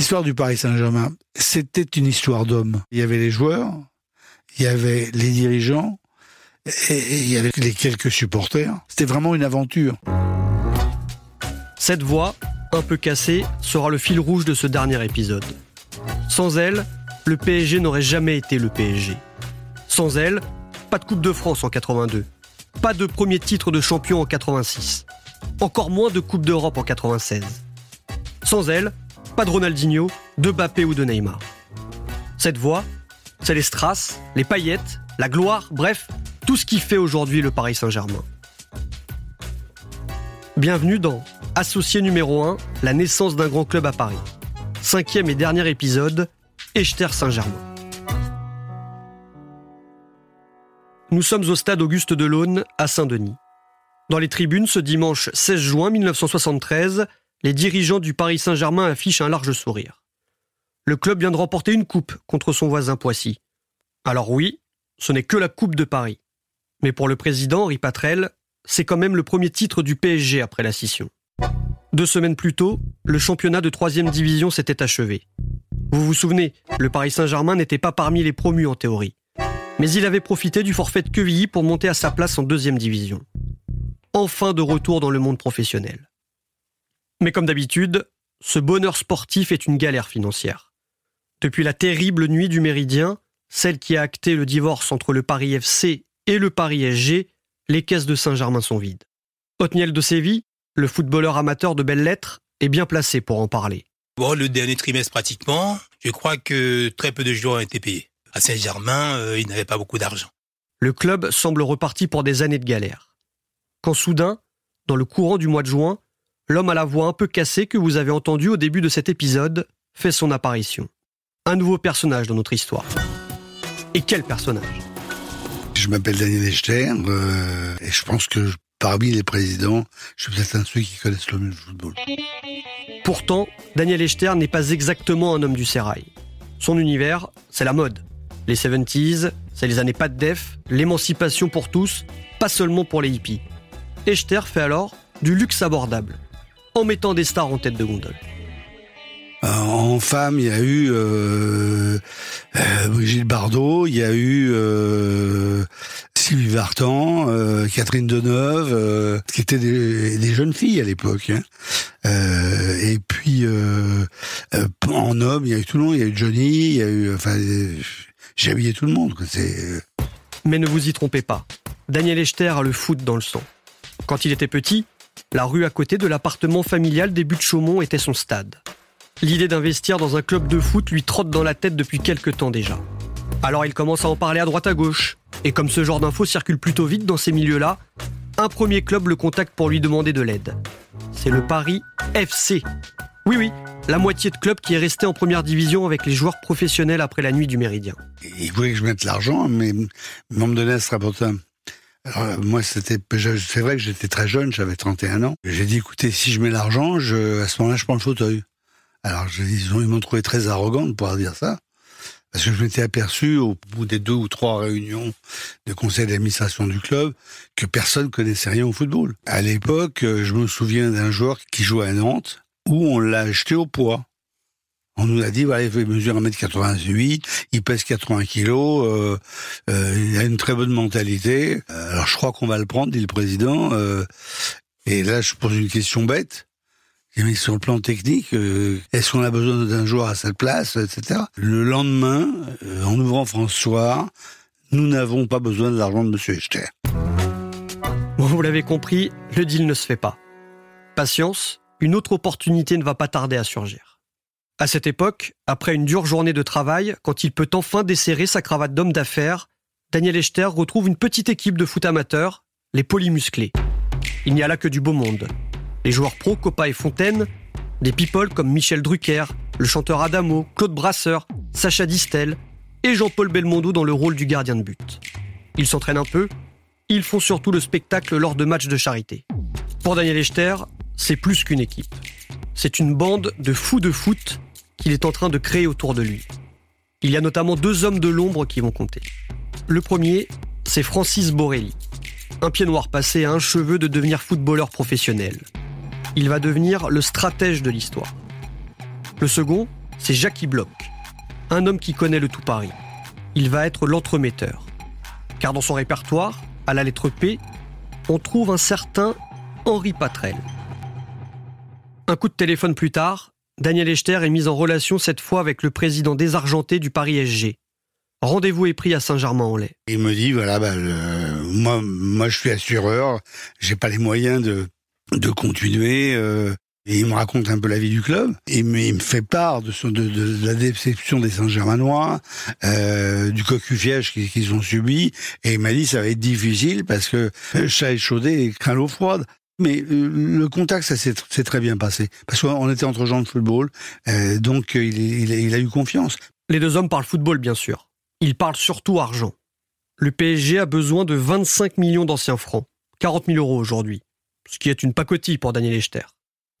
L'histoire du Paris Saint-Germain, c'était une histoire d'hommes. Il y avait les joueurs, il y avait les dirigeants, et il y avait les quelques supporters. C'était vraiment une aventure. Cette voix, un peu cassée, sera le fil rouge de ce dernier épisode. Sans elle, le PSG n'aurait jamais été le PSG. Sans elle, pas de Coupe de France en 82, pas de premier titre de champion en 86, encore moins de Coupe d'Europe en 96. Sans elle, pas de Ronaldinho, de Mbappé ou de Neymar. Cette voix, c'est les strass, les paillettes, la gloire, bref, tout ce qui fait aujourd'hui le Paris Saint-Germain. Bienvenue dans Associé numéro 1, la naissance d'un grand club à Paris. Cinquième et dernier épisode, Echter Saint-Germain. Nous sommes au stade Auguste Delaune à Saint-Denis. Dans les tribunes, ce dimanche 16 juin 1973, les dirigeants du Paris Saint-Germain affichent un large sourire. Le club vient de remporter une coupe contre son voisin Poissy. Alors oui, ce n'est que la Coupe de Paris. Mais pour le président Henri Patrel, c'est quand même le premier titre du PSG après la scission. Deux semaines plus tôt, le championnat de troisième division s'était achevé. Vous vous souvenez, le Paris Saint-Germain n'était pas parmi les promus en théorie. Mais il avait profité du forfait de Quevilly pour monter à sa place en deuxième division. Enfin de retour dans le monde professionnel. Mais comme d'habitude, ce bonheur sportif est une galère financière. Depuis la terrible nuit du Méridien, celle qui a acté le divorce entre le Paris FC et le Paris SG, les caisses de Saint-Germain sont vides. Otniel de Séville, le footballeur amateur de belles lettres, est bien placé pour en parler. Bon, le dernier trimestre pratiquement, je crois que très peu de joueurs ont été payés. À Saint-Germain, euh, ils n'avaient pas beaucoup d'argent. Le club semble reparti pour des années de galère. Quand soudain, dans le courant du mois de juin, l'homme à la voix un peu cassée que vous avez entendu au début de cet épisode fait son apparition. Un nouveau personnage dans notre histoire. Et quel personnage? Je m'appelle Daniel Echter euh, et je pense que parmi les présidents, je suis peut-être un de ceux qui connaissent le mieux le football. Pourtant, Daniel Echter n'est pas exactement un homme du sérail. Son univers, c'est la mode. Les 70s, c'est les années pas de def, l'émancipation pour tous, pas seulement pour les hippies. Echter fait alors du luxe abordable, en mettant des stars en tête de gondole. Euh, en femme, il y a eu euh, euh, Brigitte Bardot, il y a eu euh, Sylvie Vartan, Catherine Deneuve, qui étaient des, des jeunes filles à l'époque. Hein. Et puis en homme, il y a eu tout le monde, il y a eu Johnny, il y a eu, enfin, j'ai habillé tout le monde. C'est Mais ne vous y trompez pas, Daniel Echter a le foot dans le sang. Quand il était petit, la rue à côté de l'appartement familial des Buttes-Chaumont était son stade. L'idée d'investir dans un club de foot lui trotte dans la tête depuis quelques temps déjà. Alors il commence à en parler à droite à gauche. Et comme ce genre d'infos circule plutôt vite dans ces milieux-là, un premier club le contacte pour lui demander de l'aide. C'est le Paris FC. Oui oui, la moitié de club qui est resté en première division avec les joueurs professionnels après la nuit du Méridien. il voulait que je mette l'argent, mais on me donnait ce rapporteur. Alors, euh, moi, c'était, c'est vrai que j'étais très jeune, j'avais 31 ans. J'ai dit, écoutez, si je mets l'argent, je, à ce moment-là, je prends le fauteuil. Alors, ils ils m'ont trouvé très arrogant de pouvoir dire ça. Parce que je m'étais aperçu au bout des deux ou trois réunions de conseil d'administration du club que personne connaissait rien au football. À l'époque, euh, je me souviens d'un joueur qui jouait à Nantes où on l'a acheté au poids. On nous a dit, voilà, il mesure 1m88, il pèse 80 kilos, euh, euh, il a une très bonne mentalité. Euh, alors je crois qu'on va le prendre, dit le président. et là, je pose une question bête. Sur le plan technique, est-ce qu'on a besoin d'un joueur à cette place, etc. Le lendemain, en ouvrant François, nous n'avons pas besoin de l'argent de Monsieur Echter. Vous l'avez compris, le deal ne se fait pas. Patience, une autre opportunité ne va pas tarder à surgir. À cette époque, après une dure journée de travail, quand il peut enfin desserrer sa cravate d'homme d'affaires, Daniel Echter retrouve une petite équipe de foot amateur, les polymusclés. Il n'y a là que du beau monde. Les joueurs pro Copa et Fontaine, des people comme Michel Drucker, le chanteur Adamo, Claude Brasseur, Sacha Distel et Jean-Paul Belmondo dans le rôle du gardien de but. Ils s'entraînent un peu, ils font surtout le spectacle lors de matchs de charité. Pour Daniel Echter, c'est plus qu'une équipe. C'est une bande de fous de foot qu'il est en train de créer autour de lui. Il y a notamment deux hommes de l'ombre qui vont compter. Le premier, c'est Francis Borelli. Un pied noir passé à un cheveu de devenir footballeur professionnel. Il va devenir le stratège de l'histoire. Le second, c'est Jackie Bloch, un homme qui connaît le tout Paris. Il va être l'entremetteur. Car dans son répertoire, à la lettre P, on trouve un certain Henri Patrel. Un coup de téléphone plus tard, Daniel Echter est mis en relation cette fois avec le président désargenté du Paris SG. Rendez-vous est pris à Saint-Germain-en-Laye. Il me dit voilà, bah, moi, moi, je suis assureur, j'ai pas les moyens de de continuer. Euh, et il me raconte un peu la vie du club. Et il me fait part de, la déception des Saint-Germainois, euh, du cocufiage qu'ils ont subi. Et il m'a dit ça va être difficile parce que chat échaudé et craint l'eau froide. Mais euh, le contact, ça s'est très bien passé. Parce qu'on était entre gens de football, euh, donc il, il, a eu confiance. Les deux hommes parlent football, bien sûr. Ils parlent surtout argent. Le PSG a besoin de 25 millions d'anciens francs, 40 000 euros aujourd'hui, ce qui est une pacotille pour Daniel Echter.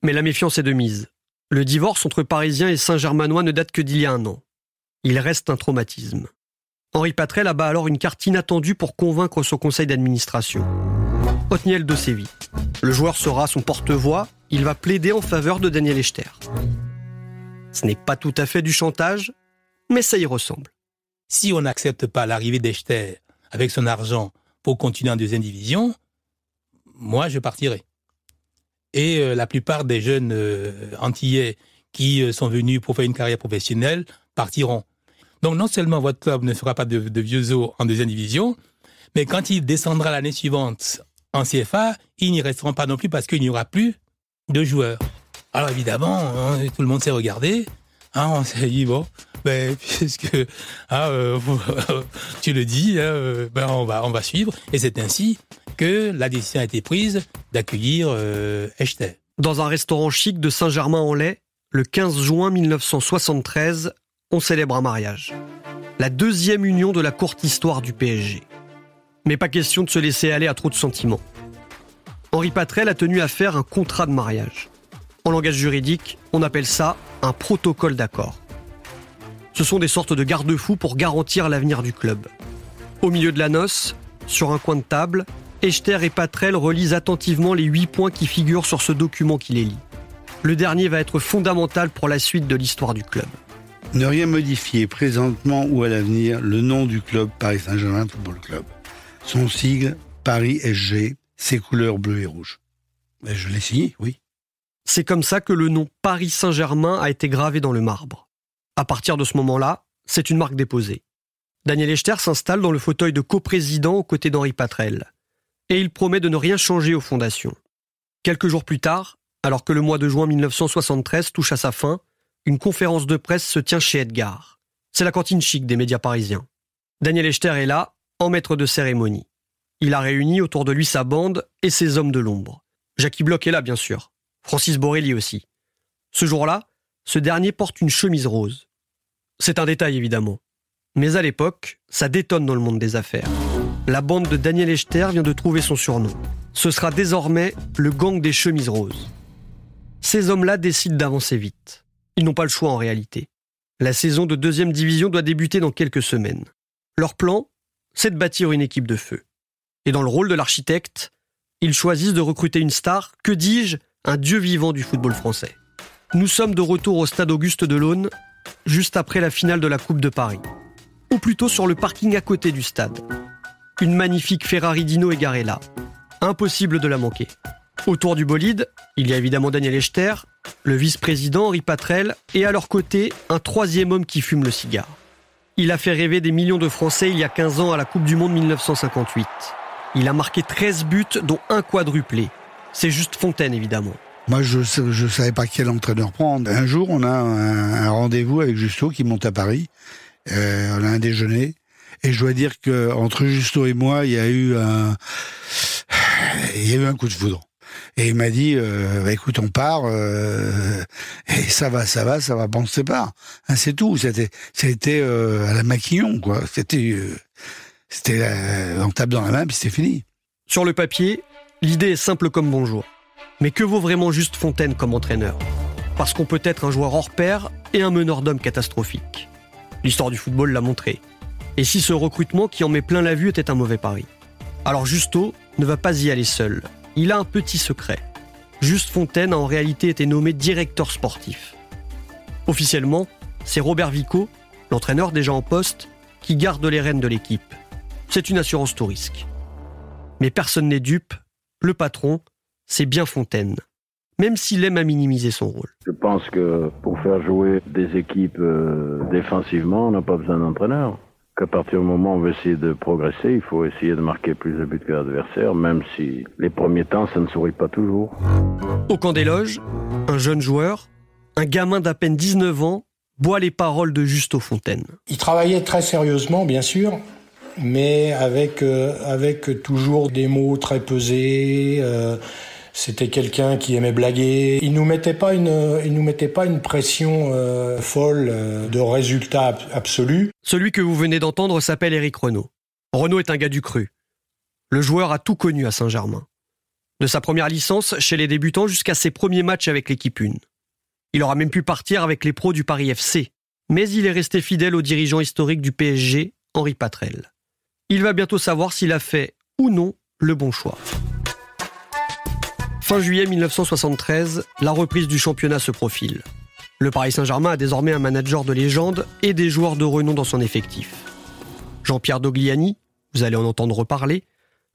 Mais la méfiance est de mise. Le divorce entre Parisiens et Saint-Germanois ne date que d'il y a un an. Il reste un traumatisme. Henri Patrel abat alors une carte inattendue pour convaincre son conseil d'administration. Othniel de Séville. Le joueur sera son porte-voix, il va plaider en faveur de Daniel Echter. Ce n'est pas tout à fait du chantage, mais ça y ressemble. Si on n'accepte pas l'arrivée d'Echter avec son argent pour continuer en deuxième division, moi je partirai. Et euh, la plupart des jeunes euh, antillais qui euh, sont venus pour faire une carrière professionnelle partiront. Donc non seulement votre club ne fera pas de, vieux os en deuxième division, mais quand il descendra l'année suivante en CFA, ils n'y resteront pas non plus parce qu'il n'y aura plus de joueurs. Alors évidemment, hein, tout le monde s'est regardé. Hein, on s'est dit, bon, ben, puisque hein, euh, tu le dis, hein, euh, ben, on, va, on va suivre. Et c'est ainsi que la décision a été prise d'accueillir euh. Dans un restaurant chic de Saint-Germain-en-Laye, le 15 juin 1973, on célèbre un mariage. La deuxième union de la courte histoire du PSG. Mais pas question de se laisser aller à trop de sentiments. Henri Patrel a tenu à faire un contrat de mariage. En langage juridique, on appelle ça un protocole d'accord. Ce sont des sortes de garde-fous pour garantir l'avenir du club. Au milieu de la noce, sur un coin de table, Echter et Patrel relisent attentivement les huit points qui figurent sur ce document qui les lit. Le dernier va être fondamental pour la suite de l'histoire du club. Ne rien modifier présentement ou à l'avenir le nom du club Paris Saint-Germain Football Club. Son sigle, Paris SG, ses couleurs bleues et rouges. Mais je l'ai signé, oui. C'est comme ça que le nom Paris Saint-Germain a été gravé dans le marbre. À partir de ce moment-là, c'est une marque déposée. Daniel Echter s'installe dans le fauteuil de coprésident aux côtés d'Henri Patrel. Et il promet de ne rien changer aux fondations. Quelques jours plus tard, alors que le mois de juin 1973 touche à sa fin, une conférence de presse se tient chez Edgar. C'est la cantine chic des médias parisiens. Daniel Echter est là, maître de cérémonie. Il a réuni autour de lui sa bande et ses hommes de l'ombre. Jackie Bloch est là, bien sûr. Francis Borelli aussi. Ce jour-là, ce dernier porte une chemise rose. C'est un détail évidemment. Mais à l'époque, ça détonne dans le monde des affaires. La bande de Daniel Echter vient de trouver son surnom. Ce sera désormais le gang des chemises roses. Ces hommes-là décident d'avancer vite. Ils n'ont pas le choix en réalité. La saison de deuxième division doit débuter dans quelques semaines. Leur plan, c'est de bâtir une équipe de feu. Et dans le rôle de l'architecte, ils choisissent de recruter une star, que dis-je, un dieu vivant du football français. Nous sommes de retour au stade Auguste de l'Aune, juste après la finale de la Coupe de Paris. Ou plutôt sur le parking à côté du stade. Une magnifique Ferrari Dino est garée là. Impossible de la manquer. Autour du bolide, il y a évidemment Daniel Echter, le vice-président Henri Patrel, et à leur côté, un troisième homme qui fume le cigare. Il a fait rêver des millions de Français il y a 15 ans à la Coupe du Monde 1958. Il a marqué 13 buts, dont un quadruplé. C'est juste Fontaine, évidemment. Moi, je ne savais pas quel entraîneur prendre. Un jour, on a un, rendez-vous avec Justo qui monte à Paris. Euh, on a un déjeuner. Et je dois dire que entre Justo et moi, il y a eu un, il y a eu un coup de foudre. Et il m'a dit, euh, bah, écoute, on part, euh, et ça va, ça va, ça va, bon, on. Hein, c'est tout. C'était, c'était euh, à la maquillon, quoi. C'était, c'était, on dans la main, puis c'était fini. Sur le papier, l'idée est simple comme bonjour. Mais que vaut vraiment juste Fontaine comme entraîneur? Parce qu'on peut être un joueur hors pair et un meneur d'hommes catastrophique. L'histoire du football l'a montré. Et si ce recrutement qui en met plein la vue était un mauvais pari? Alors Justo ne va pas y aller seul. Il a un petit secret. Juste Fontaine a en réalité été nommé directeur sportif. Officiellement, c'est Robert Vico, l'entraîneur déjà en poste, qui garde les rênes de l'équipe. C'est une assurance tout risque. Mais personne n'est dupe, le patron, c'est bien Fontaine, même s'il aime à minimiser son rôle. Je pense que pour faire jouer des équipes euh, défensivement, on n'a pas besoin d'entraîneur. Qu'à partir du moment où on veut essayer de progresser, il faut essayer de marquer plus de buts que l'adversaire, même si les premiers temps, ça ne sourit pas toujours. Au camp des loges, un jeune joueur, un gamin d'à peine 19 ans, boit les paroles de Justo Fontaine. Il travaillait très sérieusement, bien sûr, mais avec, euh, avec toujours des mots très pesés. Euh, c'était quelqu'un qui aimait blaguer. Il nous mettait pas une, nous mettait pas une pression euh, folle euh, de résultats absolus. Celui que vous venez d'entendre s'appelle Éric Renault. Renault est un gars du cru. Le joueur a tout connu à Saint-Germain. De sa première licence chez les débutants jusqu'à ses premiers matchs avec l'équipe 1. Il aura même pu partir avec les pros du Paris FC. Mais il est resté fidèle au dirigeant historique du PSG, Henri Patrel. Il va bientôt savoir s'il a fait ou non le bon choix. Fin juillet 1973, la reprise du championnat se profile. Le Paris Saint-Germain a désormais un manager de légende et des joueurs de renom dans son effectif. Jean-Pierre Dogliani, vous allez en entendre reparler,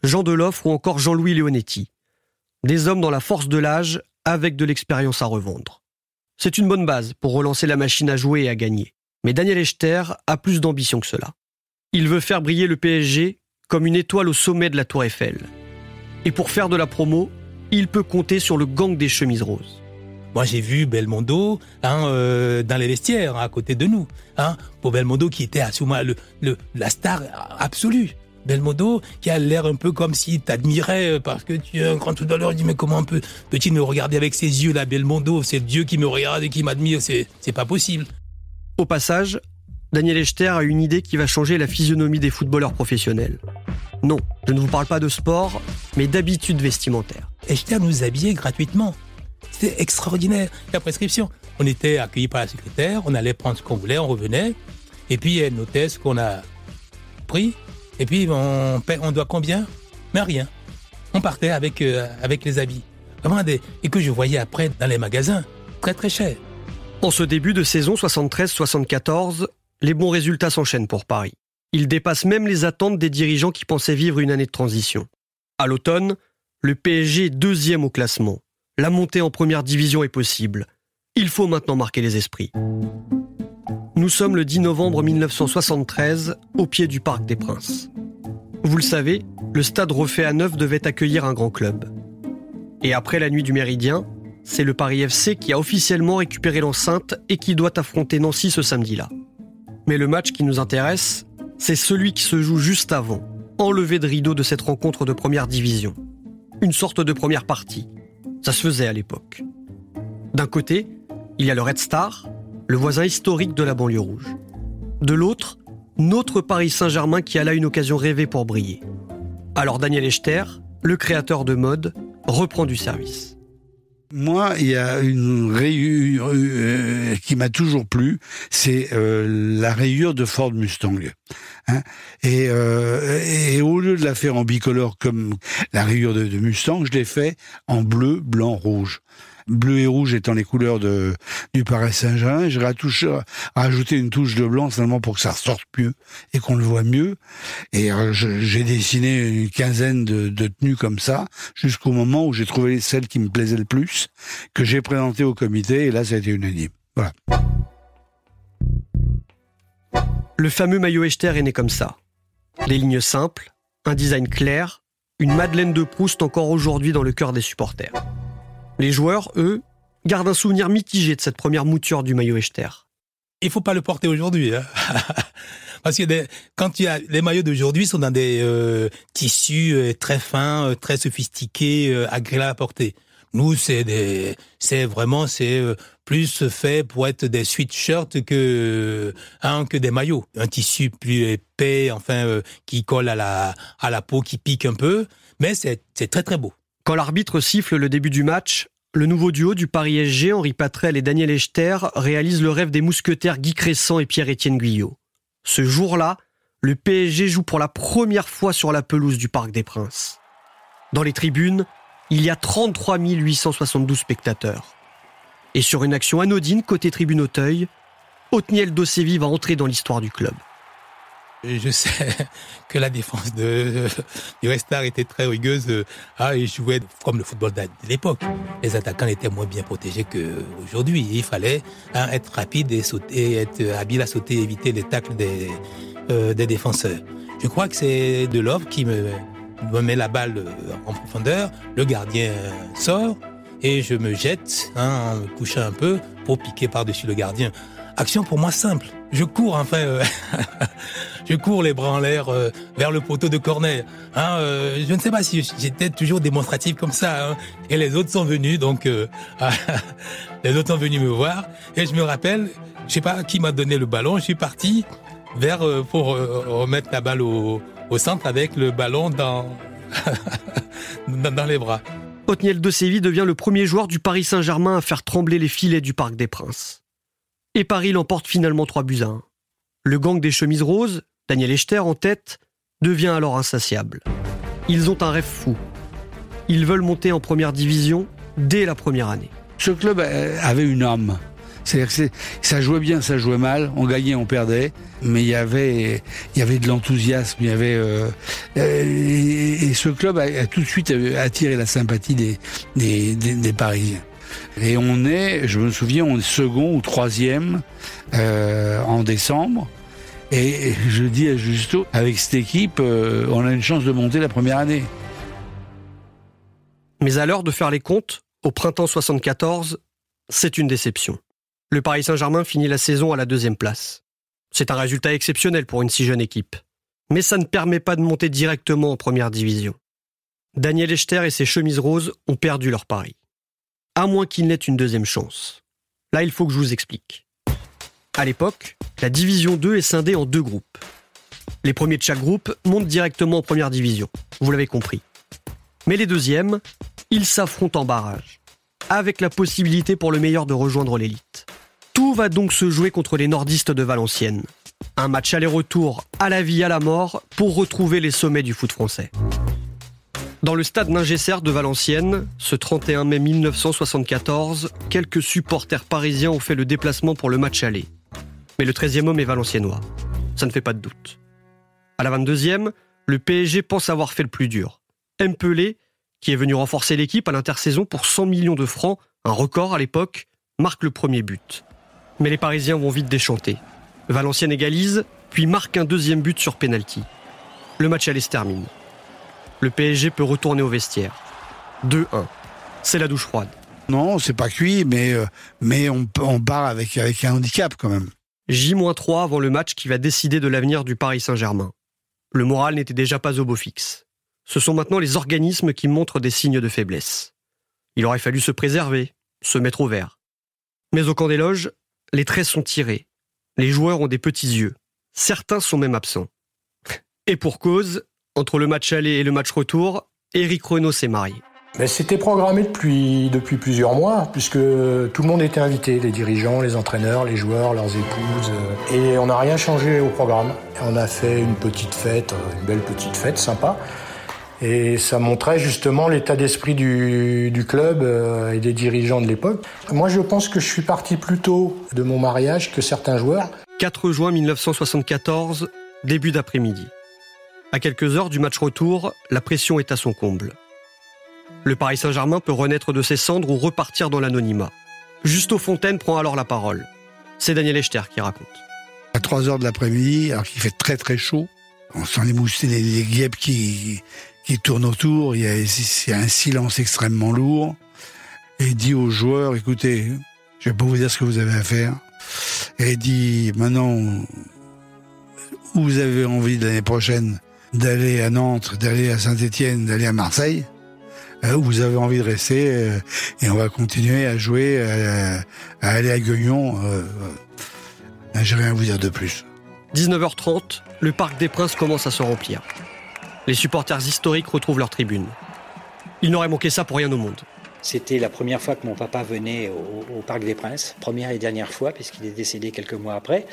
Jean Deloffre ou encore Jean-Louis Leonetti. Des hommes dans la force de l'âge avec de l'expérience à revendre. C'est une bonne base pour relancer la machine à jouer et à gagner. Mais Daniel Echter a plus d'ambition que cela. Il veut faire briller le PSG comme une étoile au sommet de la tour Eiffel. Et pour faire de la promo, il peut compter sur le gang des chemises roses. Moi, j'ai vu Belmondo hein, euh, dans les vestiaires, à côté de nous. Hein, pour Belmondo, qui était assurément le, le, la star absolue. Belmondo, qui a l'air un peu comme s'il t'admirait euh, parce que tu es un grand tout à l'heure. Il dit mais comment peut, peut-il me regarder avec ses yeux là, Belmondo? C'est Dieu qui me regarde et qui m'admire. C'est c'est pas possible. Au passage, Daniel Echter a une idée qui va changer la physionomie des footballeurs professionnels. Non, je ne vous parle pas de sport, mais d'habitude vestimentaire. Echter nous habillait gratuitement. C'était extraordinaire, la prescription. On était accueillis par la secrétaire, on allait prendre ce qu'on voulait, on revenait, et puis elle notait ce qu'on a pris, et puis on, paie, on doit combien? Mais rien. On partait avec, euh, avec les habits. Vraiment des, et que je voyais après dans les magasins, très très cher. En ce début de saison 73-74, les bons résultats s'enchaînent pour Paris. Ils dépassent même les attentes des dirigeants qui pensaient vivre une année de transition. À l'automne, le PSG est deuxième au classement. La montée en première division est possible. Il faut maintenant marquer les esprits. Nous sommes le 10 novembre 1973, au pied du Parc des Princes. Vous le savez, le stade refait à neuf devait accueillir un grand club. Et après la nuit du Méridien, c'est le Paris FC qui a officiellement récupéré l'enceinte et qui doit affronter Nancy ce samedi-là. Mais le match qui nous intéresse, c'est celui qui se joue juste avant, enlevé de rideau de cette rencontre de première division. Une sorte de première partie. Ça se faisait à l'époque. D'un côté, il y a le Red Star, le voisin historique de la banlieue rouge. De l'autre, notre Paris Saint-Germain qui a là une occasion rêvée pour briller. Alors Daniel Echter, le créateur de mode, reprend du service. Moi, il y a une rayure euh, qui m'a toujours plu, c'est euh, la rayure de Ford Mustang. Hein et, euh, et, au lieu de la faire en bicolore comme la rayure de, de Mustang, je l'ai fait en bleu, blanc, rouge bleu et rouge étant les couleurs de, du Paris Saint-Germain. J'ai rajouté une touche de blanc seulement pour que ça ressorte mieux et qu'on le voit mieux. Et euh, j'ai dessiné une quinzaine de, tenues comme ça jusqu'au moment où j'ai trouvé celle qui me plaisait le plus, que j'ai présentée au comité et là ça a été unanime. Voilà. Le fameux maillot Echter est né comme ça. Des lignes simples, un design clair, une Madeleine de Proust encore aujourd'hui dans le cœur des supporters. Les joueurs, eux, gardent un souvenir mitigé de cette première mouture du maillot Echter. Il faut pas le porter aujourd'hui. Hein Parce que des, quand il y a, les maillots d'aujourd'hui sont dans des euh, tissus euh, très fins, euh, très sophistiqués, agréables à porter. Nous, c'est vraiment, c'est plus fait pour être des sweatshirts que que des maillots. Un tissu plus épais, enfin, qui colle à la à la peau, qui pique un peu, mais c'est c'est très très beau. Quand l'arbitre siffle le début du match, le nouveau duo du Paris SG, Henri Patrel et Daniel Echter, réalise le rêve des mousquetaires Guy Crescent et Pierre-Étienne Guyot. Ce jour-là, le PSG joue pour la première fois sur la pelouse du Parc des Princes. Dans les tribunes, il y a 33 872 spectateurs. Et sur une action anodine côté tribune Auteuil, Otniel Dosevi va entrer dans l'histoire du club. Je sais que la défense de, du Restar était très rigueuse. Ah, ils comme le football de l'époque. Les attaquants étaient moins bien protégés qu'aujourd'hui. Il fallait hein, être rapide et sauter, être habile à sauter, éviter les tacles des, euh, défenseurs. Je crois que c'est Delove qui me, me met la balle en profondeur. Le gardien sort et je me jette hein, en me couchant un peu pour piquer par-dessus le gardien. Action pour moi simple. Je cours, enfin, euh, je cours les bras en l'air euh, vers le poteau de corner. Hein, euh, je ne sais pas si j'étais toujours démonstratif comme ça. Hein. Et les autres sont venus, donc les autres sont venus me voir. Et je me rappelle, je sais pas qui m'a donné le ballon. Je suis parti vers pour remettre la balle au, centre avec le ballon dans dans les bras. Otniel de Séville devient le premier joueur du Paris Saint-Germain à faire trembler les filets du Parc des Princes. Et Paris l'emporte finalement 3 buts à 1. Le gang des chemises roses, Daniel Echter en tête, devient alors insatiable. Ils ont un rêve fou. Ils veulent monter en première division dès la première année. Ce club avait une âme. C'est-à-dire que ça jouait bien, ça jouait mal, on gagnait, on perdait, mais il y avait, de l'enthousiasme, il y avait, euh, et, ce club a, tout de suite attiré la sympathie des Parisiens. Et on est, je me souviens, on est second ou troisième euh, en décembre. Et je dis à Justo, avec cette équipe, euh, on a une chance de monter la première année. Mais à l'heure de faire les comptes, au printemps 74, c'est une déception. Le Paris Saint-Germain finit la saison à la deuxième place. C'est un résultat exceptionnel pour une si jeune équipe. Mais ça ne permet pas de monter directement en première division. Daniel Echter et ses chemises roses ont perdu leur pari à moins qu'il n'ait une deuxième chance. Là, il faut que je vous explique. À l'époque, la division 2 est scindée en deux groupes. Les premiers de chaque groupe montent directement en première division, vous l'avez compris. Mais les deuxièmes, ils s'affrontent en barrage, avec la possibilité pour le meilleur de rejoindre l'élite. Tout va donc se jouer contre les nordistes de Valenciennes. Un match aller-retour à la vie à la mort pour retrouver les sommets du foot français. Dans le stade Ningesser de Valenciennes, ce 31 mai 1974, quelques supporters parisiens ont fait le déplacement pour le match aller. Mais le 13e homme est valenciennois. Ça ne fait pas de doute. À la 22e, le PSG pense avoir fait le plus dur. Mpelé, qui est venu renforcer l'équipe à l'intersaison pour 100 millions de francs, un record à l'époque, marque le premier but. Mais les Parisiens vont vite déchanter. Valenciennes égalise, puis marque un deuxième but sur penalty. Le match aller se termine le PSG peut retourner au vestiaire. 2-1. C'est la douche froide. Non, c'est pas cuit, mais, euh, mais on, on part avec, avec un handicap quand même. J-3 avant le match qui va décider de l'avenir du Paris Saint-Germain. Le moral n'était déjà pas au beau fixe. Ce sont maintenant les organismes qui montrent des signes de faiblesse. Il aurait fallu se préserver, se mettre au vert. Mais au camp des loges, les traits sont tirés. Les joueurs ont des petits yeux. Certains sont même absents. Et pour cause, entre le match aller et le match retour, Eric Renault s'est marié. Mais c'était programmé depuis, depuis plusieurs mois, puisque tout le monde était invité, les dirigeants, les entraîneurs, les joueurs, leurs épouses. Et on n'a rien changé au programme. On a fait une petite fête, une belle petite fête, sympa. Et ça montrait justement l'état d'esprit du, du, club euh, et des dirigeants de l'époque. Moi, je pense que je suis parti plus tôt de mon mariage que certains joueurs. 4 juin 1974, début d'après-midi. À quelques heures du match retour, la pression est à son comble. Le Paris Saint-Germain peut renaître de ses cendres ou repartir dans l'anonymat. Justo Fontaine prend alors la parole. C'est Daniel Echter qui raconte. À 3 heures de l'après-midi, alors qu'il fait très très chaud, on sent les mousses, les, guêpes qui, qui tournent autour, il y, a, un silence extrêmement lourd. Et il dit aux joueurs, écoutez, je vais pas vous dire ce que vous avez à faire. Et il dit, maintenant, vous avez envie l'année prochaine? D'aller à Nantes, d'aller à Saint-Étienne, d'aller à Marseille, euh, vous avez envie de rester euh, et on va continuer à jouer, à, aller à Guignon. Euh, J'ai rien à vous dire de plus. 19h30, le Parc des Princes commence à se remplir. Les supporters historiques retrouvent leur tribune. Il n'aurait manqué ça pour rien au monde. C'était la première fois que mon papa venait au, Parc des Princes, première et dernière fois, puisqu'il est décédé quelques mois après.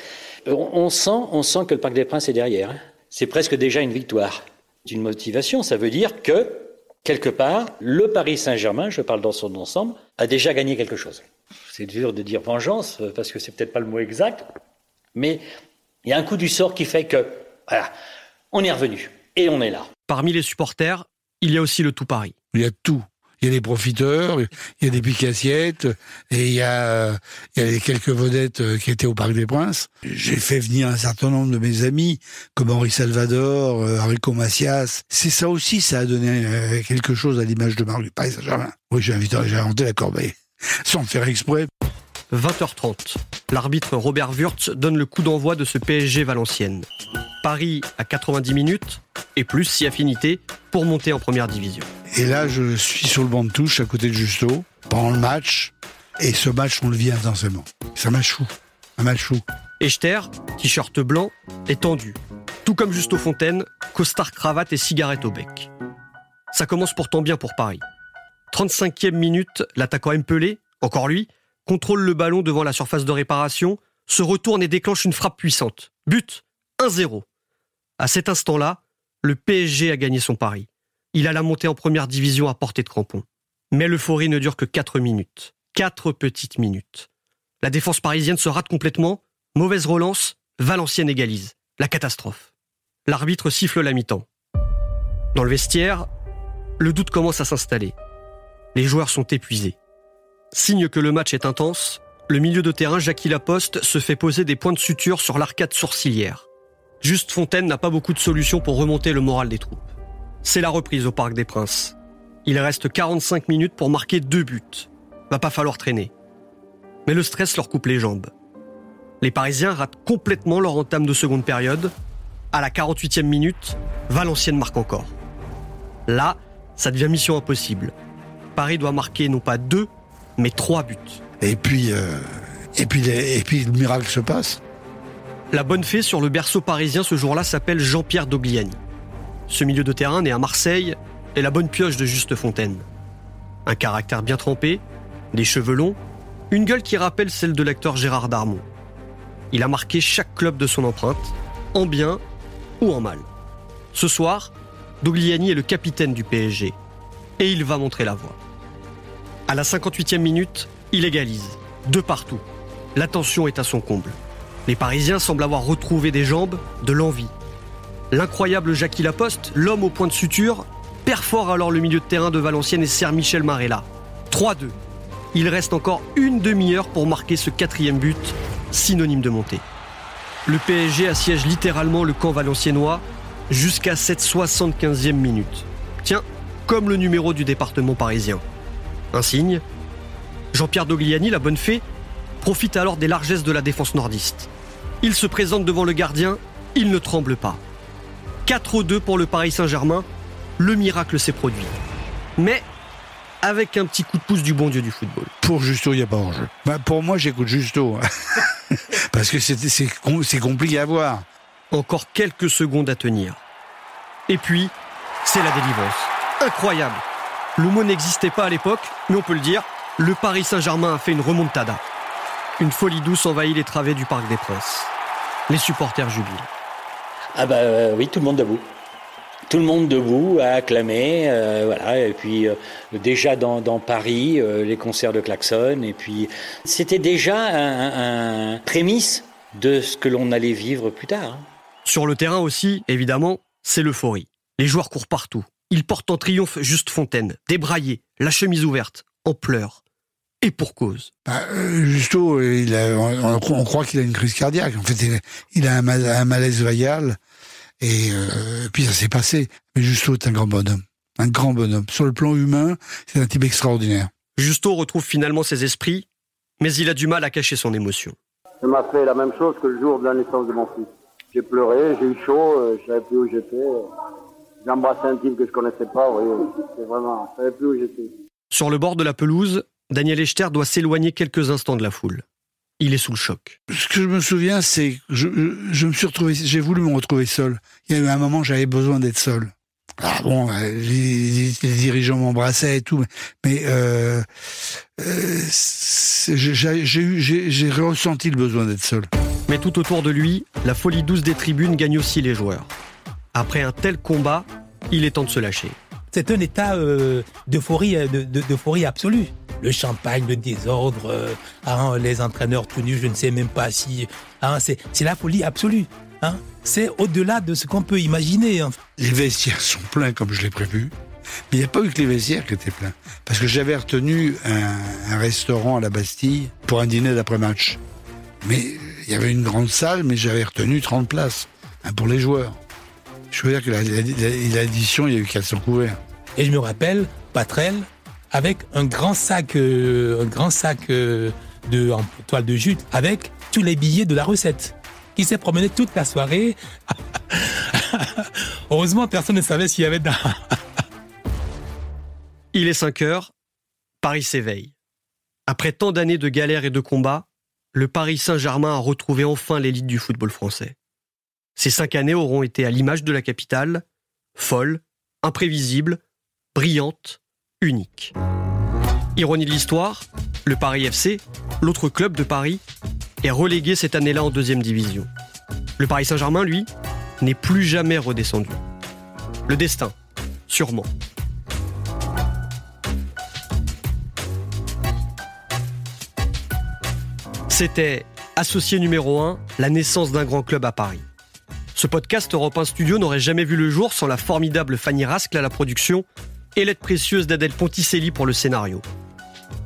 On, sent, on sent que le Parc des Princes est derrière. Hein c'est presque déjà une victoire. Une motivation, ça veut dire que, quelque part, le Paris Saint-Germain, je parle dans son ensemble, a déjà gagné quelque chose. c'est dur de dire vengeance, parce que c'est peut-être pas le mot exact, mais il y a un coup du sort qui fait que, voilà, on est revenu et on est là. Parmi les supporters, il y a aussi le tout Paris. Il y a tout. Il y a des profiteurs, il y a des piques-assiettes, et il y, a, il y a quelques vedettes euh, qui étaient au Parc des Princes. J'ai fait venir un certain nombre de mes amis, comme Henri Salvador, euh, Enrico Macias. C'est ça aussi, ça a donné euh, quelque chose à l'image de Marc du Saint-Germain. Oui, j'ai inventé la corbeille, sans faire exprès. 20h30. L'arbitre Robert Wurtz donne le coup d'envoi de ce PSG Valenciennes. Paris à 90 minutes, et plus si affinité, pour monter en première division. Et là, je suis sur le banc de touche à côté de Justo, pendant le match, et ce match, on le vit intensément. C'est un match fou. Un match fou. Echter, t-shirt blanc, est tendu. Tout comme Justo Fontaine, costard cravate et cigarette au bec. Ça commence pourtant bien pour Paris. 35e minute, l'attaquant Empelé, encore lui, contrôle le ballon devant la surface de réparation, se retourne et déclenche une frappe puissante. But 1-0. À cet instant-là, le PSG a gagné son pari. Il a la montée en première division à portée de crampon. Mais l'euphorie ne dure que 4 minutes. 4 petites minutes. La défense parisienne se rate complètement. Mauvaise relance. Valenciennes égalise. La catastrophe. L'arbitre siffle la mi-temps. Dans le vestiaire, le doute commence à s'installer. Les joueurs sont épuisés. Signe que le match est intense, le milieu de terrain Jackie Laposte se fait poser des points de suture sur l'arcade sourcilière. Juste Fontaine n'a pas beaucoup de solutions pour remonter le moral des troupes. C'est la reprise au Parc des Princes. Il reste 45 minutes pour marquer deux buts. Va pas falloir traîner. Mais le stress leur coupe les jambes. Les Parisiens ratent complètement leur entame de seconde période. À la 48e minute, Valenciennes marque encore. Là, ça devient mission impossible. Paris doit marquer non pas deux, mais trois buts. Et puis, euh, et puis, et puis le miracle se passe. La bonne fée sur le berceau parisien ce jour-là s'appelle Jean-Pierre Dogliani. Ce milieu de terrain né à Marseille est la bonne pioche de Juste Fontaine. Un caractère bien trempé, des cheveux longs, une gueule qui rappelle celle de l'acteur Gérard Darmon. Il a marqué chaque club de son empreinte, en bien ou en mal. Ce soir, Dogliani est le capitaine du PSG et il va montrer la voie. À la 58e minute, il égalise. De partout. La tension est à son comble. Les Parisiens semblent avoir retrouvé des jambes, de l'envie. L'incroyable Jackie Laposte, l'homme au point de suture, perfore alors le milieu de terrain de Valenciennes et sert Michel Marella. 3-2. Il reste encore une demi-heure pour marquer ce quatrième but, synonyme de montée. Le PSG assiège littéralement le camp valenciennois jusqu'à cette 75e minute. Tiens, comme le numéro du département parisien. Un signe Jean-Pierre Dogliani, la bonne fée, profite alors des largesses de la défense nordiste. Il se présente devant le gardien, il ne tremble pas. 4-2 pour le Paris Saint-Germain, le miracle s'est produit. Mais avec un petit coup de pouce du bon Dieu du football. Pour Justo, il n'y a pas enjeu. Bah, pour moi, j'écoute Justo. Parce que c'est compliqué à voir. Encore quelques secondes à tenir. Et puis, c'est la délivrance. Incroyable. Le mot n'existait pas à l'époque, mais on peut le dire, le Paris Saint-Germain a fait une remontada. Une folie douce envahit les travées du Parc des Princes. Les supporters jubilent. Ah bah euh, oui, tout le monde debout. Tout le monde debout à acclamer, euh, voilà. Et puis euh, déjà dans, Paris, les concerts de klaxon. Et puis c'était déjà un, prémisse de ce que l'on allait vivre plus tard. Hein. Sur le terrain aussi, évidemment, c'est l'euphorie. Les joueurs courent partout. Ils portent en triomphe Juste Fontaine, débraillé, la chemise ouverte, en pleurs. Et pour cause. Bah, euh, Justo, il on, croit qu'il a une crise cardiaque. En fait, il, a un, malaise vagal. Et euh, puis ça s'est passé. Mais Justo est un grand bonhomme. Un grand bonhomme. Sur le plan humain, c'est un type extraordinaire. Justo retrouve finalement ses esprits, mais il a du mal à cacher son émotion. Ça m'a fait la même chose que le jour de la naissance de mon fils. J'ai pleuré, j'ai eu chaud, euh, je savais plus où j'étais. J'ai embrassé un type que je connaissais pas, oui. C'est vraiment, je savais plus où j'étais. Sur le bord de la pelouse, Daniel Echter doit s'éloigner quelques instants de la foule. Il est sous le choc. Ce que je me souviens, c'est que je, me suis retrouvé, j'ai voulu me retrouver seul. Il y a eu un moment, j'avais besoin d'être seul. Ah bon, euh, les, dirigeants m'embrassaient et tout, mais euh, euh, j'ai ressenti le besoin d'être seul. Mais tout autour de lui, la folie douce des tribunes gagne aussi les joueurs. Après un tel combat, il est temps de se lâcher. c'est un état euh, d'euphorie, euh, de, d'euphorie absolue. Le champagne, le désordre, euh, hein, les entraîneurs tout nus, je ne sais même pas si. Hein, c'est, c'est la folie absolue. Hein. C'est au-delà de ce qu'on peut imaginer. Hein. Les vestiaires sont pleins comme je l'ai prévu. Mais il n'y a pas eu que les vestiaires qui étaient pleins. Parce que j'avais retenu un, un restaurant à la Bastille pour un dîner d'après-match. Mais il y avait une grande salle, mais j'avais retenu 30 places hein, pour les joueurs. Je veux dire que l'addition, il y a eu 400 couverts. Et je me rappelle, Patrel, avec un grand sac, euh, un grand sac euh, de en toile de jute, avec tous les billets de la recette, qui s'est promené toute la soirée. Heureusement, personne ne savait s'il y avait dedans. Il est 5 heures, Paris s'éveille. Après tant d'années de galères et de combats, le Paris Saint-Germain a retrouvé enfin l'élite du football français. Ces cinq années auront été à l'image de la capitale, folle, imprévisible, brillante, unique. Ironie de l'histoire, le Paris FC, l'autre club de Paris, est relégué cette année-là en deuxième division. Le Paris Saint-Germain, lui, n'est plus jamais redescendu. Le destin, sûrement. C'était Associé numéro 1, la naissance d'un grand club à Paris. Ce podcast Europe 1 Studio n'aurait jamais vu le jour sans la formidable Fanny Rascle à la production et l'aide précieuse d'Adèle Ponticelli pour le scénario.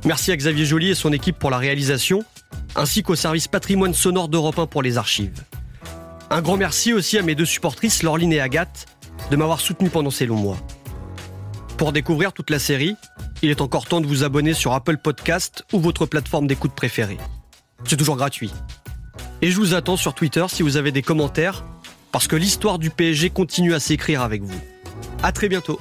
Merci à Xavier Joly et son équipe pour la réalisation, ainsi qu'au service patrimoine sonore d'Europe 1 pour les archives. Un grand merci aussi à mes deux supportrices, Laureline et Agathe, de m'avoir soutenu pendant ces longs mois. Pour découvrir toute la série, il est encore temps de vous abonner sur Apple Podcast ou votre plateforme d'écoute préférée. C'est toujours gratuit. Et je vous attends sur Twitter si vous avez des commentaires, parce que l'histoire du PSG continue à s'écrire avec vous. À très bientôt.